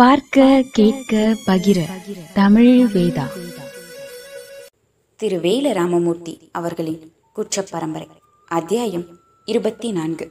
பார்க்க கேட்க பகிர. தமிழ் வேதா. திரு வேல ராமமூர்த்தி அவர்களின் குற்ற பரம்பரை அத்தியாயம் இருபத்தி நான்கு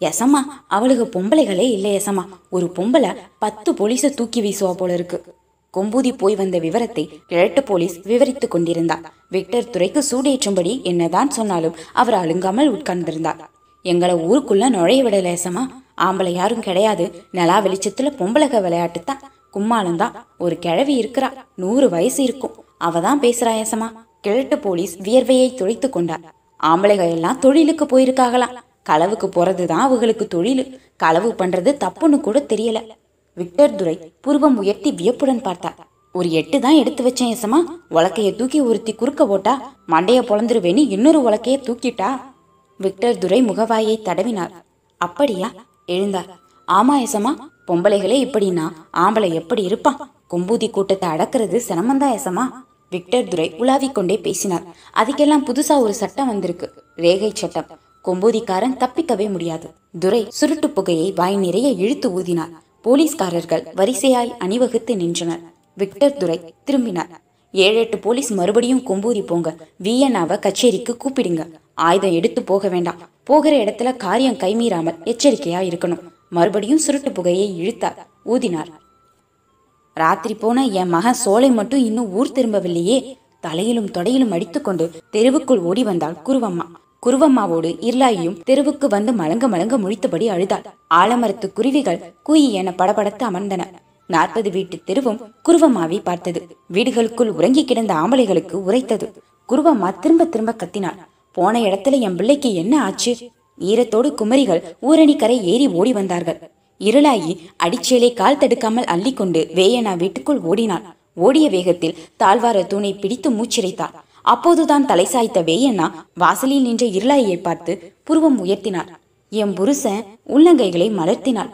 எசமா அவளுக்கு பொம்பளைகளே இல்லை எசமா ஒரு பொம்பளை பத்து போலீஸை தூக்கி வீசுவா போல இருக்கு. கொம்பூதி போய் வந்த விவரத்தை கிழட்டு போலீஸ் விவரித்துக் கொண்டிருந்தார். விக்டர் துறைக்கு சூடேற்றும்படி என்னதான் சொன்னாலும் அவர் அழுங்காமல் உட்கார்ந்திருந்தார். எங்களை ஊருக்குள்ள நுழைய விடல எசமா ஆம்பளை யாரும் கிடையாது. நிலா வெளிச்சத்துல பொம்பளக விளையாட்டு தான் கும்மாளம் தான் ஒரு கிழவி இருக்கிறா. நூறு வயசு இருக்கும். அவ தான் பேசுறா ஏசமா கிழட்டு போலீஸ் வியர்வையை துடைத்து கொண்டார். ஆம்பளைகள் எல்லாம் தொழிலுக்கு போயிருக்காங்களாம் களவுக்கு போறதுதான் அவங்களுக்கு தொழில். களவு பண்றது தப்புன்னு கூட தெரியல. விக்டர் துரை புருவம் உயர்த்தி வியப்புடன் பார்த்தார். ஒரு எட்டு தான் எடுத்து வச்சேன் ஏசமா உலக்கைய தூக்கி ஒருத்தி குறுக்க போட்டா மண்டைய பொழந்துருவேன்னு இன்னொரு உலக்கைய தூக்கிட்டா. விக்டர் துரை முகவாயை தடவினார். அப்படியா? எழுந்தார். ஆமா எசமா பொம்பளைகளே இப்படின்னா ஆம்பளை எப்படி இருப்பான் கொம்பூதி கூட்டத்தை அடக்கிறது சிரமந்தா எசமா விக்டர் துரை உலாவிக் கொண்டே பேசினார். அதுக்கெல்லாம் புதுசா ஒரு சட்டம் வந்திருக்கு. ரேகை சட்டம். கொம்பூதிக்காரன் தப்பிக்கவே முடியாது. துரை சுருட்டு புகையை வாய் நிறைய இழுத்து ஊதினார். போலீஸ்காரர்கள் வரிசையாய் அணிவகுத்து நின்றனர். விக்டர் துரை திரும்பினார். ஏழு எட்டு போலீஸ் மறுபடியும் கொம்பூதி போங்க. விஎன்ஆவை கச்சேரிக்கு கூப்பிடுங்க. ஆயுதம் எடுத்து போக வேண்டாம். போகிற இடத்துல காரியம் கைமீறாமல் எச்சரிக்கையா இருக்கணும். மறுபடியும் சுருட்டு புகையை இழுத்தார். ஊதினார். ராத்திரி போன என் மகன் சோலை மட்டும் இன்னும் ஊர் திரும்பவில்லையே. தலையிலும் தொடையிலும் அடித்துக்கொண்டு தெருவுக்குள் ஓடி வந்தாள் குருவம்மா. குருவம்மாவோடு இருளாயும் தெருவுக்கு வந்து மலங்க மலங்க முழித்தபடி அழுதாள். ஆலமரத்து குருவிகள் கூயி என படபடத்து அமர்ந்தன. நாற்பது வீட்டு தெருவும் குருவம்மாவை பார்த்தது. வீடுகளுக்குள் உறங்கி கிடந்த ஆம்பளைகளுக்கு உரைத்தது. குருவம்மா திரும்ப திரும்ப கத்தினாள். போன இடத்துல என் பிள்ளைக்கு என்ன ஆச்சு? ஈரத்தோடு குமரிகள் ஊரணிக்கரை ஏறி ஓடி வந்தார்கள். இருளாயி அடிச்சேலை கால் தடுக்காமல் அள்ளிக்கொண்டு வேயனா வீட்டுக்குள் ஓடினாள். ஓடிய வேகத்தில் தாழ்வார தூணை பிடித்து மூச்சிரைத்தாள். அப்போதுதான் தலை சாய்த்த வேயண்ணா வாசலில் நின்ற இருளாயை பார்த்து புருவம் உயர்த்தினார் என் புருஷன் உள்ளங்கைகளை மலர்த்தினாள்.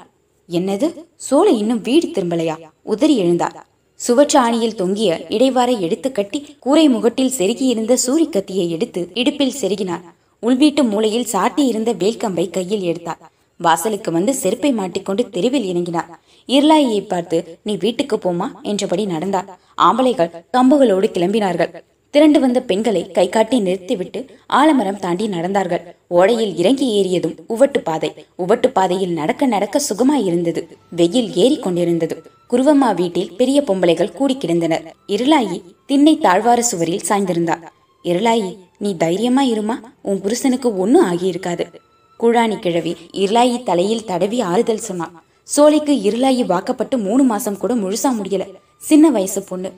என்னது? சோலை இன்னும் வீடு திரும்பலையா? உதறி எழுந்தார் சுவற்ற ஆணியில் தொங்கிய இடைவாரை எடுத்து கட்டி கூரை முகட்டில் செருகியிருந்த சூரி கத்தியை எடுத்து இடுப்பில் செருகினார். உள்வீட்டு மூலையில் சாட்டியிருந்த வேல்கம்பை கையில் எடுத்தார். வாசலுக்கு வந்து செருப்பை மாட்டிக்கொண்டு தெருவில் இறங்கினார். இருளாயை பார்த்து நீ வீட்டுக்கு போமா என்றபடி நடந்தார். ஆம்பளைகள் கம்புகளோடு கிளம்பினார்கள். திரண்டு வந்த பெண்களை கை காட்டி நிறுத்திவிட்டு ஆலமரம் தாண்டி நடந்தார்கள். ஓடையில் இறங்கி ஏறியதும் உவட்டு பாதை. உவட்டு பாதையில் நடக்க நடக்க சுகமாய் இருந்தது. வெயில் ஏறி கொண்டிருந்தது. குருவம்மா வீட்டில் பெரிய பொம்பளைகள் கூடி கிடந்தனர். இருளாயி திண்ணை தாழ்வார சுவரில் சாய்ந்திருந்தார் இருளாயி நீ தைரியமா இருமா? உன் புருஷனுக்கு ஒன்னும் ஆகியிருக்காது. குழாணி கிழவி இருளாயி தலையில் தடவி ஆறுதல் சொன்னான் சோலைக்கு இருளாயி வாக்கப்பட்டு மூணு மாசம் கூட முழுசா முடியல. சின்ன வயசு பொண்ணு.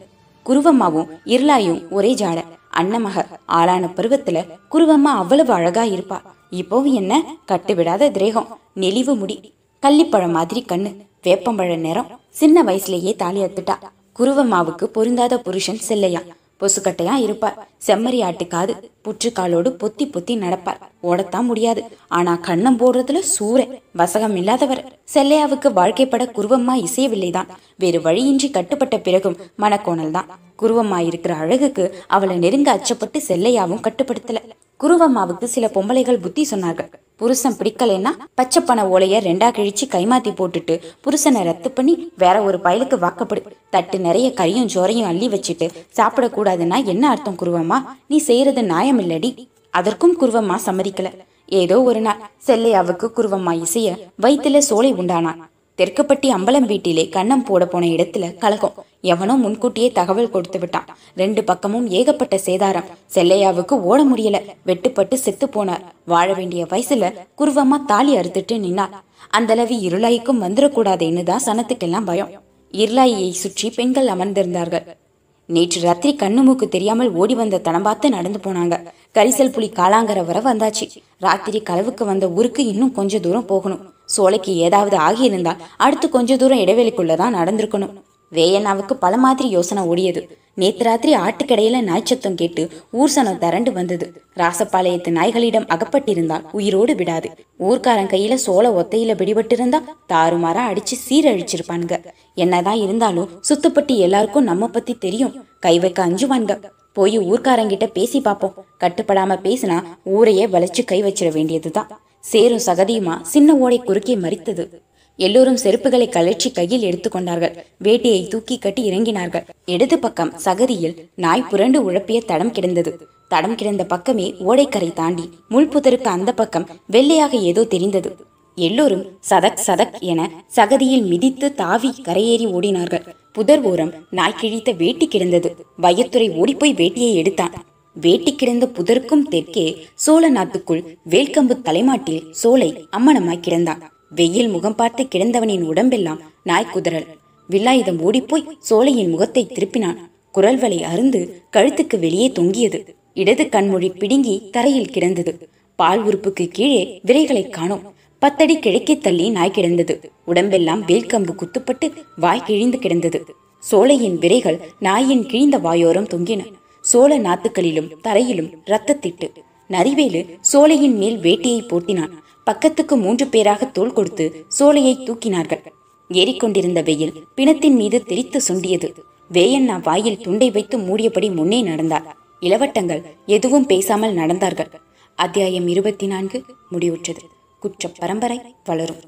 குருவம்மாவும் இருளாயும் ஒரே ஜாட. அன்னமக ஆளான பருவத்துல குருவம்மா அவ்வளவு அழகா இருப்பா. இப்போவும் என்ன? கட்டுவிடாத திரேகம். நெளிவு முடி. கள்ளிப்பழம் மாதிரி கண்ணு. வேப்பம்பழ நேரம் சின்ன வயசுலயே தாலி அத்துட்டா குருவம்மாவுக்கு பொருந்தாத புருஷன் செல்லையா பொசுக்கட்டையா இருப்பார். செம்மறி ஆட்டுக்காது புற்றுக்காலோடு பொத்தி பொத்தி நடப்பார். ஓடத்தான் முடியாது. ஆனா கண்ணம் போடுறதுல சூறை. வசகம் இல்லாதவர். செல்லையாவுக்கு வாழ்க்கைப்பட குருவம்மா இசையவில்லைதான். வேறு வழியின்றி கட்டுப்பட்ட பிறகும் மனக்கோணல் தான் குருவம்மா இருக்கிற அழகுக்கு அவளை நெருங்க அச்சப்பட்டு செல்லையாவும் கட்டுப்படுத்தல. குருவம்மாவுக்கு சில பொம்பளைகள் புத்தி சொன்னார்கள். புருஷன் பிடிக்கலைன்னா பச்சை பண ஓலைய ரெண்டா கிழிச்சு கைமாத்தி போட்டுட்டு புருஷனை ரத்து பண்ணி வேற ஒரு பயலுக்கு வாக்கப்படு. தட்டு நிறைய கறியும் ஜோரையும் அள்ளி வச்சுட்டு சாப்பிடக்கூடாதுன்னா என்ன அர்த்தம் குருவம்மா? நீ செய்யறது நியாயம் இல்லடி அதற்கும் குருவம்மா சம்மதிக்கல. ஏதோ ஒரு நாள் செல்லையாவுக்கு குருவம்மா இசைய வயிற்றுல சோலை உண்டானான். தெற்குப்பட்டி அம்பலம் வீட்டிலே கண்ணம் போட போன இடத்துல கலகம். எவனோ முன்கூட்டியே தகவல் கொடுத்து விட்டான். ரெண்டு பக்கமும் ஏகப்பட்ட சேதாரம். செல்லையாவுக்கு ஓட முடியல. வெட்டுப்பட்டு செத்து போனார். வாழ வேண்டிய வயசுல குருவமா தாலி அறுத்துட்டு நின்னார். அந்தளவு இருளாய்க்கும் வந்துடக்கூடாதுன்னு தான் சனத்துக்கெல்லாம் பயம். இருளாயை சுற்றி பெண்கள் அமர்ந்திருந்தார்கள். நேற்று ராத்திரி கண்ணு மூக்கு தெரியாமல் ஓடி வந்த தனம் பார்த்து நடந்து போனாங்க. கரிசல் புலி காலாங்கர வர வந்தாச்சு. ராத்திரி களவுக்கு வந்த ஊருக்கு இன்னும் கொஞ்ச தூரம் போகணும். சோலைக்கு ஏதாவது ஆகியிருந்தால் அடுத்து கொஞ்ச தூரம் இடைவெளிக்குள்ளதான் நடந்திருக்கணும். வேயண்ணாவுக்கு பல மாதிரி யோசனை ஓடியது. நேத்து ராத்திரி ஆட்டுக்கடையில நாய்ச்சத்தம் கேட்டு ஊர் சனம் திரண்டு வந்தது. ராசப்பாளையத்து நாய்களிடம் அகப்பட்டிருந்தால் உயிரோடு விடாது. ஊர்க்காரன் கையில சோள ஒத்தையில பிடிபட்டிருந்தா தாறுமாறா அடிச்சு சீரழிச்சிருப்பானுங்க. என்னதான் இருந்தாலும் சுத்துப்பட்டி எல்லாருக்கும் நம்ம பத்தி தெரியும். கை வைக்க அஞ்சுவான்க போய் ஊர்க்காரங்கிட்ட பேசி பார்ப்போம். கட்டுப்படாம பேசினா ஊரையே வளைச்சு கை வச்சிட வேண்டியதுதான். சேரும் சகதியுமா? சின்ன ஓடை குறுக்கே மறித்தது எல்லோரும் செருப்புகளை கழற்றி கையில் எடுத்துக்கொண்டார்கள் வேட்டியை தூக்கி கட்டி இறங்கினார்கள். இடது பக்கம் சகதியில் நாய் புரண்டு உழப்பிய தடம் கிடந்தது. தடம் கிடந்த பக்கமே ஓடைக்கரை தாண்டி முள்புதருக்கு அந்த பக்கம் வெள்ளையாக ஏதோ தெரிந்தது. எல்லோரும் சதக் சதக் என சகதியில் மிதித்து தாவி கரையேறி ஓடினார்கள். புதர் ஓரம் நாய் கிழித்த வேட்டி கிடந்தது. வையத்துறை ஓடிப்போய் வேட்டியை எடுத்தான். வேட்டி கிடந்த புதருக்கும் தெற்கே சோழ நாட்டுக்குள் வேல்கம்பு தலைமாட்டில் சோலை அம்மனமாய் கிடந்தான். வெயில் முகம் பார்த்து கிடந்தவனின் உடம்பெல்லாம் நாய்க்குதறல் வில்லாயுதம் ஓடிப்போய் சோலையின் முகத்தை திருப்பினான். குரல்வளை அருந்து கழுத்துக்கு வெளியே தொங்கியது. இடது கண்மொழி பிடுங்கி தரையில் கிடந்தது. பால் உறுப்புக்கு கீழே விரைகளை காணோம். பத்தடி கிழக்கே தள்ளி நாய் கிடந்தது. உடம்பெல்லாம் வேல்கம்பு குத்துப்பட்டு வாய் கிழிந்து கிடந்தது. சோலையின் விரைகள் நாயின் கிழிந்த வாயோரம் தொங்கின. சோழ நாத்துக்களிலும் தரையிலும் இரத்தத்திட்டு. நரிவேலு சோலையின் மேல் வேட்டியை போட்டினான். பக்கத்துக்கு மூன்று பேராக தோல் கொடுத்து சோலையை தூக்கினார்கள். ஏறிக்கொண்டிருந்த வெயில் பிணத்தின் மீது தெரித்து சுண்டியது. வேயண்ணா வாயில் துண்டை வைத்து மூடியபடி முன்னே நடந்தார். இளவட்டங்கள் எதுவும் பேசாமல் நடந்தார்கள். அத்தியாயம் இருபத்தி நான்கு முடிவுற்றது. குற்ற பரம்பரை வளரும்.